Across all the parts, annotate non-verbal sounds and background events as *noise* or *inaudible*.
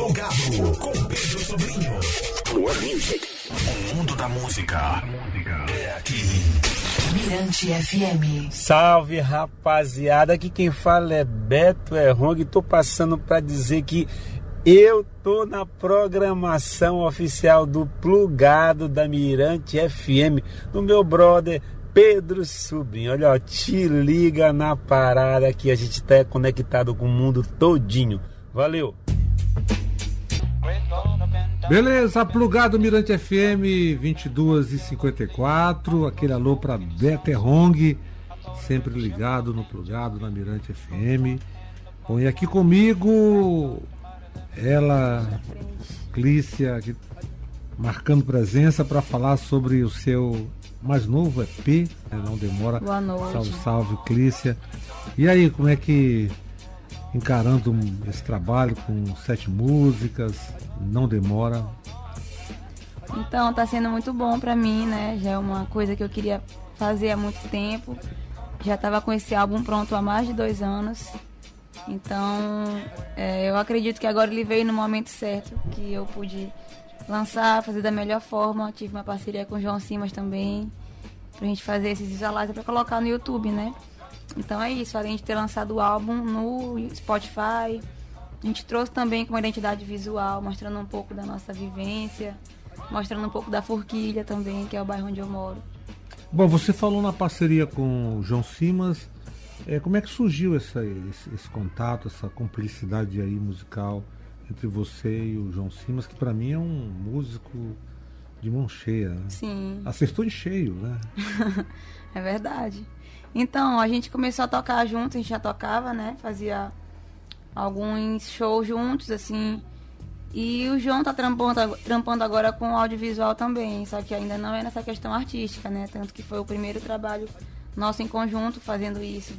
Plugado com Pedro Sobrinho. Plug Music. O mundo da música é aqui. Mirante FM. Salve rapaziada, aqui quem fala é Beto Errong. Tô passando para dizer que eu tô na programação oficial do Plugado da Mirante FM, do meu brother Pedro Sobrinho. Olha, ó, te liga na parada que a gente tá conectado com o mundo todinho. Valeu! Beleza, plugado Mirante FM 22 e 54. Aquele alô para Bete Hong, sempre ligado no plugado na Mirante FM. Bom, e aqui comigo, ela, Clícia, aqui, marcando presença para falar sobre o seu mais novo EP, né, não demora. Boa noite. Salve, salve, Clícia. E aí, como é que encarando esse trabalho com sete músicas, não demora. Então tá sendo muito bom para mim, né? Já é uma coisa que eu queria fazer há muito tempo. Já estava com esse álbum pronto há mais de dois anos. Então é, eu acredito que agora ele veio no momento certo, que eu pude lançar, fazer da melhor forma. Tive uma parceria com o João Simas também, pra gente fazer esses isolados para colocar no YouTube, né? Então é isso, além de ter lançado o álbum no Spotify, a gente trouxe também com uma identidade visual, mostrando um pouco da nossa vivência, mostrando um pouco da Forquilha também, que é o bairro onde eu moro. Bom, você falou na parceria com o João Simas. É, como é que surgiu essa, esse, esse, contato, essa cumplicidade aí musical entre você e o João Simas, que para mim é um músico de mão cheia. Né? Sim. Acertou em cheio, né? *laughs* é verdade. Então, a gente começou a tocar juntos, a gente já tocava, né? Fazia alguns shows juntos, assim. E o João tá trampando, trampando agora com audiovisual também, só que ainda não é nessa questão artística, né? Tanto que foi o primeiro trabalho nosso em conjunto fazendo isso.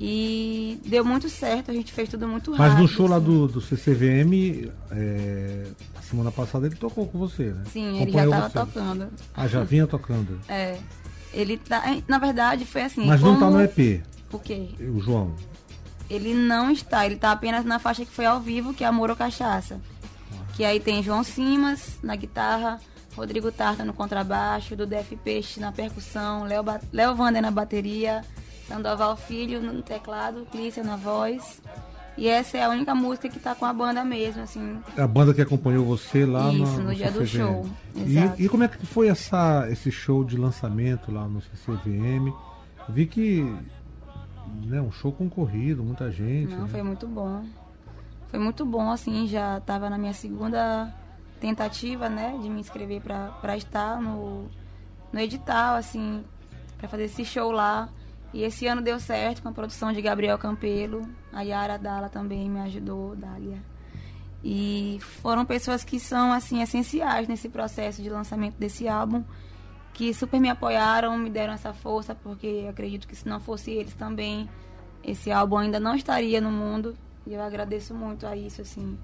E deu muito certo, a gente fez tudo muito rápido. Mas no show assim. lá do, do CCVM, é, semana passada ele tocou com você, né? Sim, ele já tava você. tocando. Ah, já vinha tocando. é. Ele tá. Na verdade, foi assim. Mas como... não tá no EP. O quê? O João. Ele não está, ele tá apenas na faixa que foi ao vivo, que é Amor ou Cachaça. Que aí tem João Simas na guitarra, Rodrigo Tarta no contrabaixo, do DF Peixe na percussão, Léo, ba... Léo Vander na bateria, Sandoval Filho no teclado, Clícia na voz. E essa é a única música que tá com a banda mesmo, assim. A banda que acompanhou você lá Isso, no, no, dia do show. E, e, como é que foi essa, esse show de lançamento lá no CCVM? Vi que né, um show concorrido, muita gente. Não, né? foi muito bom. Foi muito bom, assim, já estava na minha segunda tentativa, né, de me inscrever para estar no, no edital, assim, para fazer esse show lá. E esse ano deu certo com a produção de Gabriel Campelo, a Yara Dala também me ajudou, Dália. E foram pessoas que são assim essenciais nesse processo de lançamento desse álbum, que super me apoiaram, me deram essa força, porque acredito que se não fosse eles também, esse álbum ainda não estaria no mundo. E eu agradeço muito a isso, assim,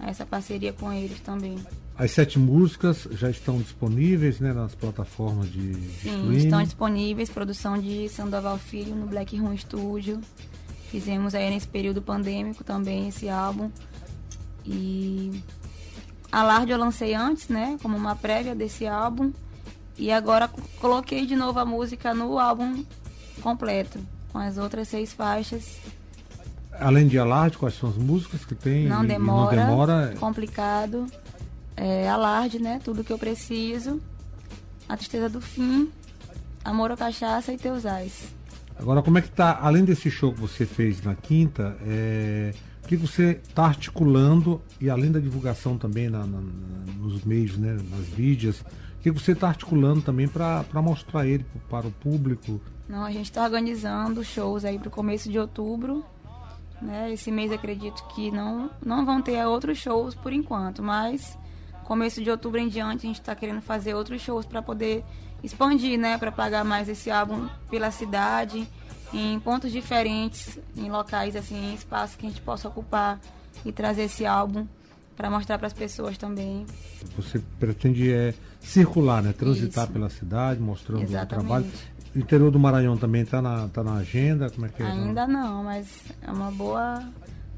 essa parceria com eles também. As sete músicas já estão disponíveis né, nas plataformas de Sim, streaming. estão disponíveis. Produção de Sandoval Filho no Black Room Studio. Fizemos aí nesse período pandêmico também esse álbum. E Alarde eu lancei antes, né? Como uma prévia desse álbum. E agora coloquei de novo a música no álbum completo, com as outras seis faixas. Além de Alarde, quais são as músicas que tem? Não demora. Não demora. Complicado é, alarde, né? Tudo que eu preciso. A tristeza do fim, amor ou cachaça e teus ais. Agora, como é que tá, além desse show que você fez na quinta, é, o que você está articulando, e além da divulgação também na, na, nos meios, né, nas mídias, o que você está articulando também para mostrar ele para o público? Não, a gente está organizando shows aí para o começo de outubro. Né? Esse mês acredito que não, não vão ter outros shows por enquanto, mas começo de outubro em diante a gente está querendo fazer outros shows para poder expandir, né, para pagar mais esse álbum pela cidade, em pontos diferentes, em locais assim, em espaços que a gente possa ocupar e trazer esse álbum para mostrar para as pessoas também. Você pretende é, circular, né, transitar Isso. pela cidade, mostrando Exatamente. o trabalho. O interior do Maranhão também está na, tá na agenda? Como é que é? Ainda não, mas é uma boa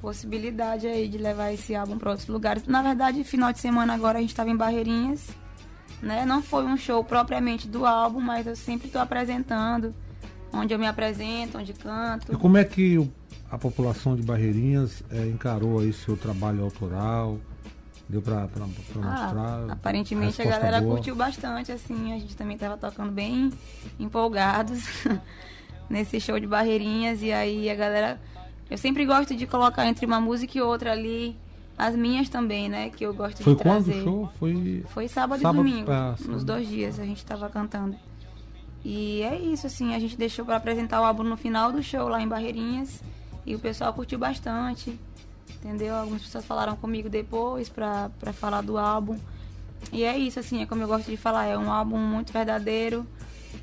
possibilidade aí de levar esse álbum para outros lugares. Na verdade, final de semana agora a gente estava em Barreirinhas, né? Não foi um show propriamente do álbum, mas eu sempre estou apresentando, onde eu me apresento, onde canto. E como é que a população de Barreirinhas eh, encarou aí seu trabalho autoral? Deu pra, pra, pra Ah, mostrar? aparentemente a Resposta galera boa? curtiu bastante, assim, a gente também tava tocando bem empolgados *laughs* nesse show de barreirinhas e aí a galera. Eu sempre gosto de colocar entre uma música e outra ali as minhas também, né? Que eu gosto Foi de quando trazer. o show? Foi. Foi sábado, Sábado, e domingo. ah, nos dois dias a gente tava cantando. E é isso, assim, a gente deixou pra apresentar o álbum no final do show lá em Barreirinhas. E o pessoal curtiu bastante. Entendeu? Algumas pessoas falaram comigo depois pra, pra falar do álbum. E é isso, assim, é como eu gosto de falar, é um álbum muito verdadeiro,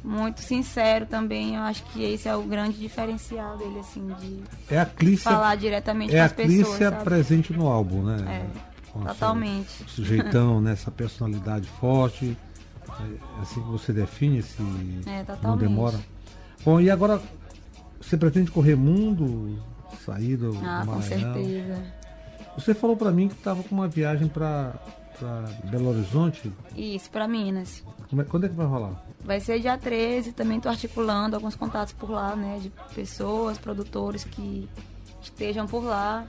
muito sincero também. Eu acho que esse é o grande diferencial dele, assim, de É a Clícia, falar diretamente é com a as pessoas. Clícia sabe? presente no álbum, né? É, Com a totalmente. Esse jeitão, né? essa personalidade forte. É assim que você define esse. É, não totalmente. demora. Bom, e agora você pretende correr mundo, sair do, Ah, do com Maranhão? certeza. Você falou pra mim que estava com uma viagem pra pra Belo Horizonte. Isso, pra Minas. Como é- quando é que vai rolar? Vai ser dia 13, também tô articulando alguns contatos por lá, né? De pessoas, produtores que estejam por lá.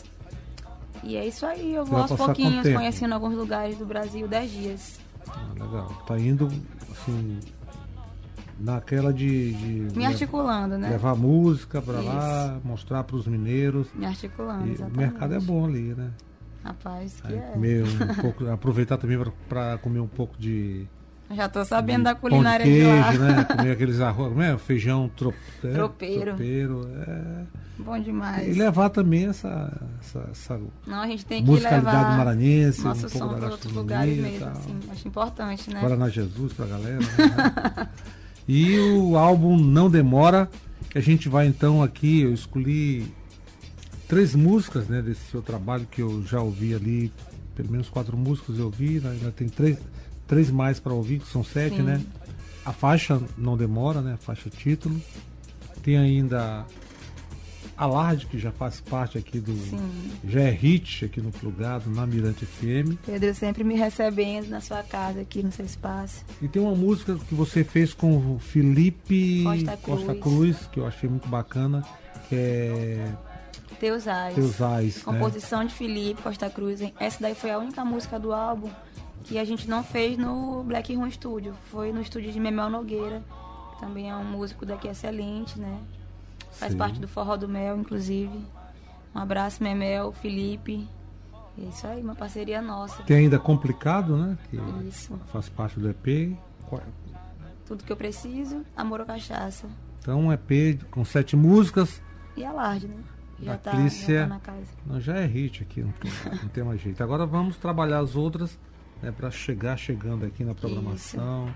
E é isso aí, eu vou aos pouquinhos conhecendo alguns lugares do Brasil, 10 dias. Ah, legal. Tá indo assim naquela de, de Me articulando, né? levar música pra lá, mostrar pros mineiros. Me articulando, E o exatamente. mercado é bom ali, né? Rapaz, que Aí é. comer um *laughs* pouco, aproveitar também para comer um pouco de Já tô sabendo da pão de culinária de, queijo, lá. né? *laughs* Comer aqueles arroz, como é? feijão é, Tropeiro. tropeiro, é. Bom demais. E levar também essa, essa, essa Não, a gente tem que musicalidade levar maranhense, nosso um som pouco da para outros lugares mesmo, assim. Acho importante, né? Guaraná Jesus pra galera. né? *laughs* e o álbum Não Demora, que a gente vai então aqui, eu escolhi três músicas né, desse seu trabalho que eu já ouvi ali, pelo menos quatro músicas eu ouvi, né, ainda tem três, três mais para ouvir, que são sete, Sim. né? A faixa Não Demora, né? A faixa título. Tem ainda Alarde, que já faz parte aqui do. Sim. Já é hit aqui no Plugado, na Mirante FM. Pedro sempre me recebendo na sua casa, aqui no seu espaço. E tem uma música que você fez com o Felipe Costa Cruz. Cruz, que eu achei muito bacana, que é Teus Ais. Teus Ais, né? Composição de Felipe Costa Cruz. Essa daí foi a única música do álbum que a gente não fez no Black Room Studio. Foi no estúdio de Memel Nogueira, que também é um músico daqui excelente, né? Faz Sim. parte do Forró do Mel, inclusive. Um abraço, Memel, Felipe. É isso aí, uma parceria nossa. Tem ainda Complicado, né? Que Isso. faz parte do EP. Qual- Tudo que eu preciso, amor ou cachaça. Então um EP com sete músicas. E alarde, né? Já tá, Clícia. já tá na casa. Não, já é hit aqui, não tem, não tem mais jeito. Agora vamos trabalhar as outras né, para chegar chegando aqui na programação,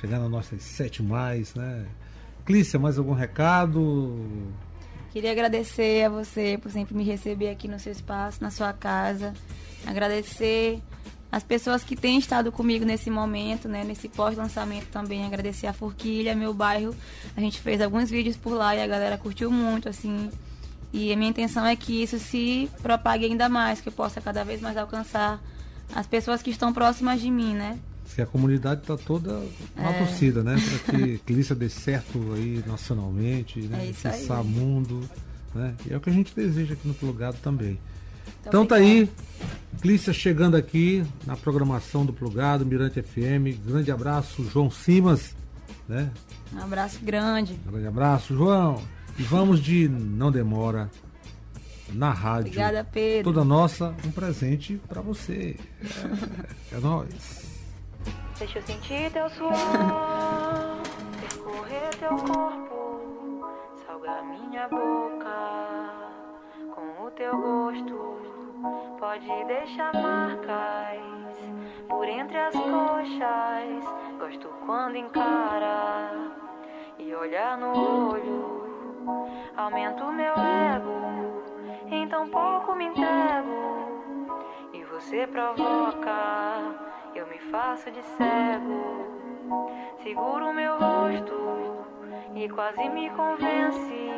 chegar nas nossas sete mais, né? Clícia, mais algum recado? Queria agradecer a você por sempre me receber aqui no seu espaço, na sua casa. Agradecer as pessoas que têm estado comigo nesse momento, né, nesse pós-lançamento também. Agradecer a Forquilha, meu bairro. A gente fez alguns vídeos por lá e a galera curtiu muito, assim. E a minha intenção é que isso se propague ainda mais, que eu possa cada vez mais alcançar as pessoas que estão próximas de mim, né? Se a comunidade está toda na É. torcida, né? Para que *laughs* Clícia dê certo aí nacionalmente, né? É isso aí. Acessar mundo, né? E é o que a gente deseja aqui no Plugado também. Então Muito tá aí, Clícia chegando aqui na programação do Plugado, Mirante FM. Grande abraço, João Simas, né? Um abraço grande. Grande abraço, João. E vamos de Não Demora na rádio. Obrigada, Pedro. Toda nossa, um presente para você. É, *laughs* é nóis. Deixa eu sentir teu suor, percorrer teu corpo, salgar minha boca com o teu gosto. Pode deixar marcas por entre as coxas. Gosto quando encara e olhar no olho. Aumento meu ego, então pouco me entrego. E você provoca, eu me faço de cego. Seguro meu rosto e quase me convence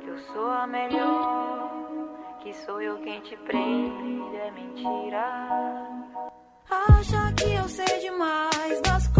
que eu sou a melhor. Que sou eu quem te prende, é mentira. Acha que eu sei demais das coisas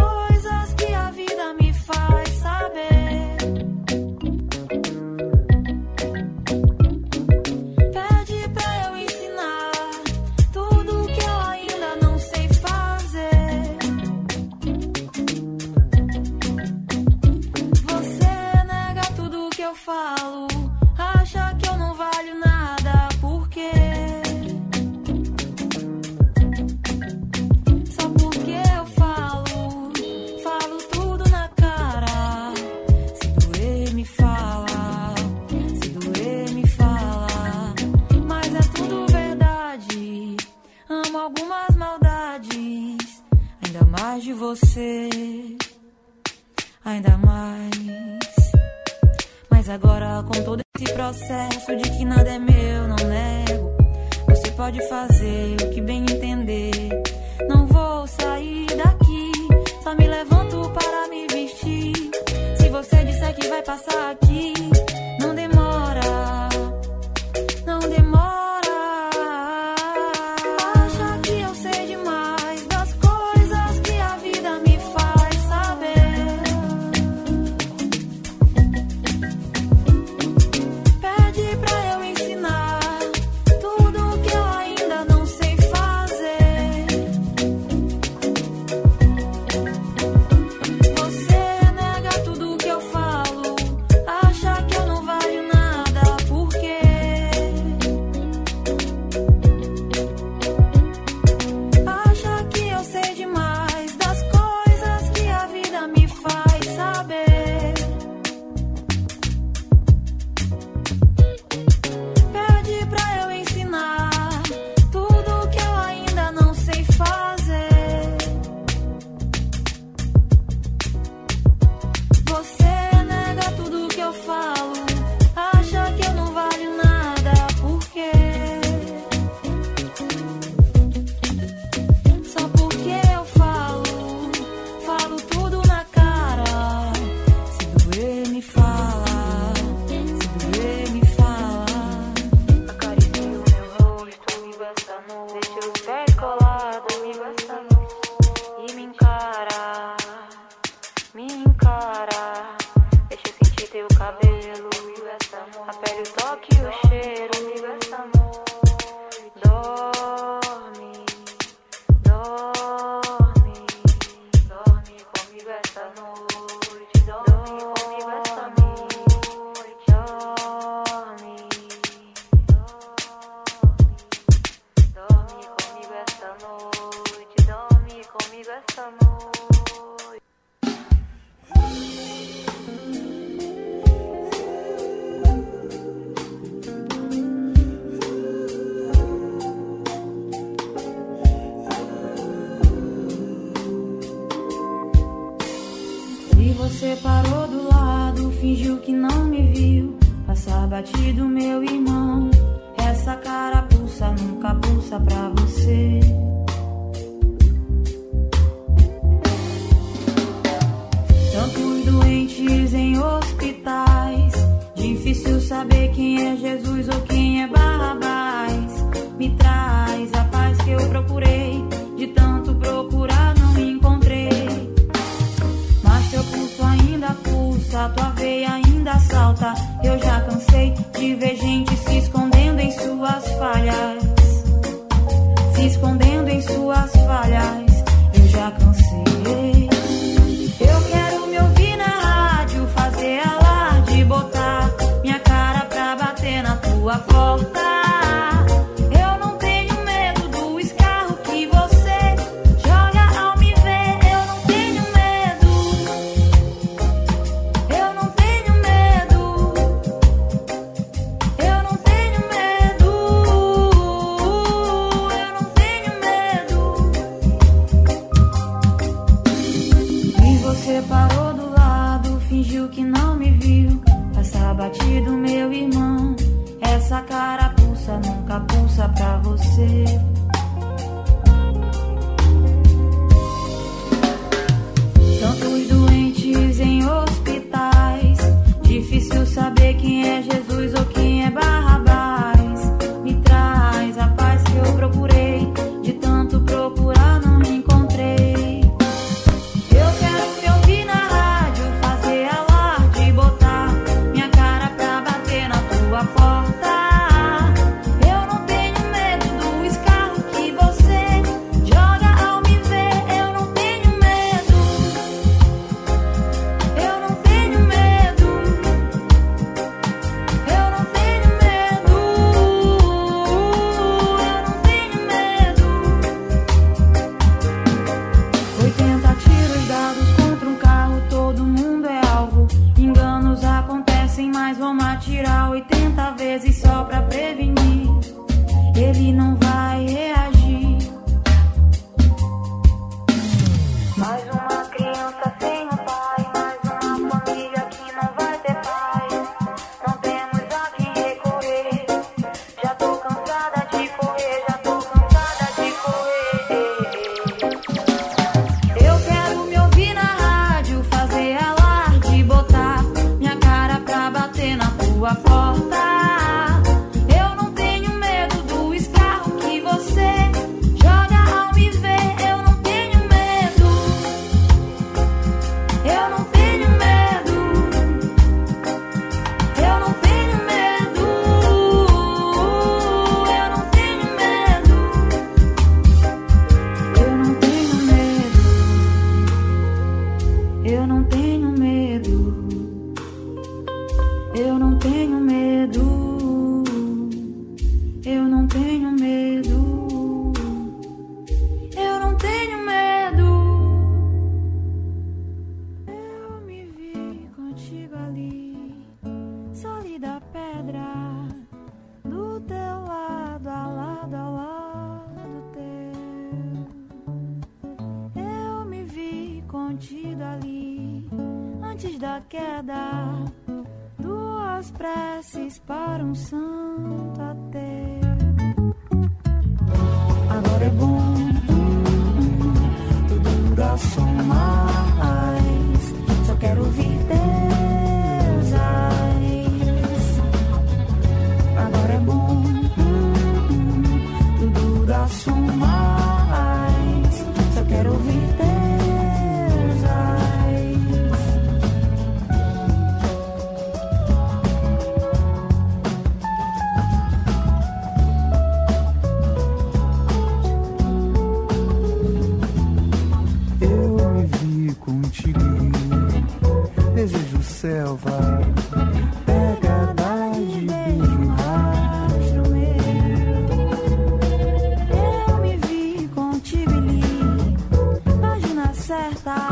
ainda mais. Mas agora, com todo esse processo de que nada é meu, não nego. Você pode fazer o que bem entender. Não vou sair daqui, só me levanto para me vestir. Se você disser que vai passar aqui. cabelo, a pele, o toque, o cheiro. você parou do lado, fingiu que não me viu. Passar batido, meu irmão. Essa cara pulsa nunca pulsa pra você. Eu já cansei de ver gente se escondendo em suas falhas. Se escondendo em suas falhas. Eu já cansei. mas vamos atirar 80 vezes só pra prevenir. Ele não vai reagir. Queda. Duas preces para um santo 在啥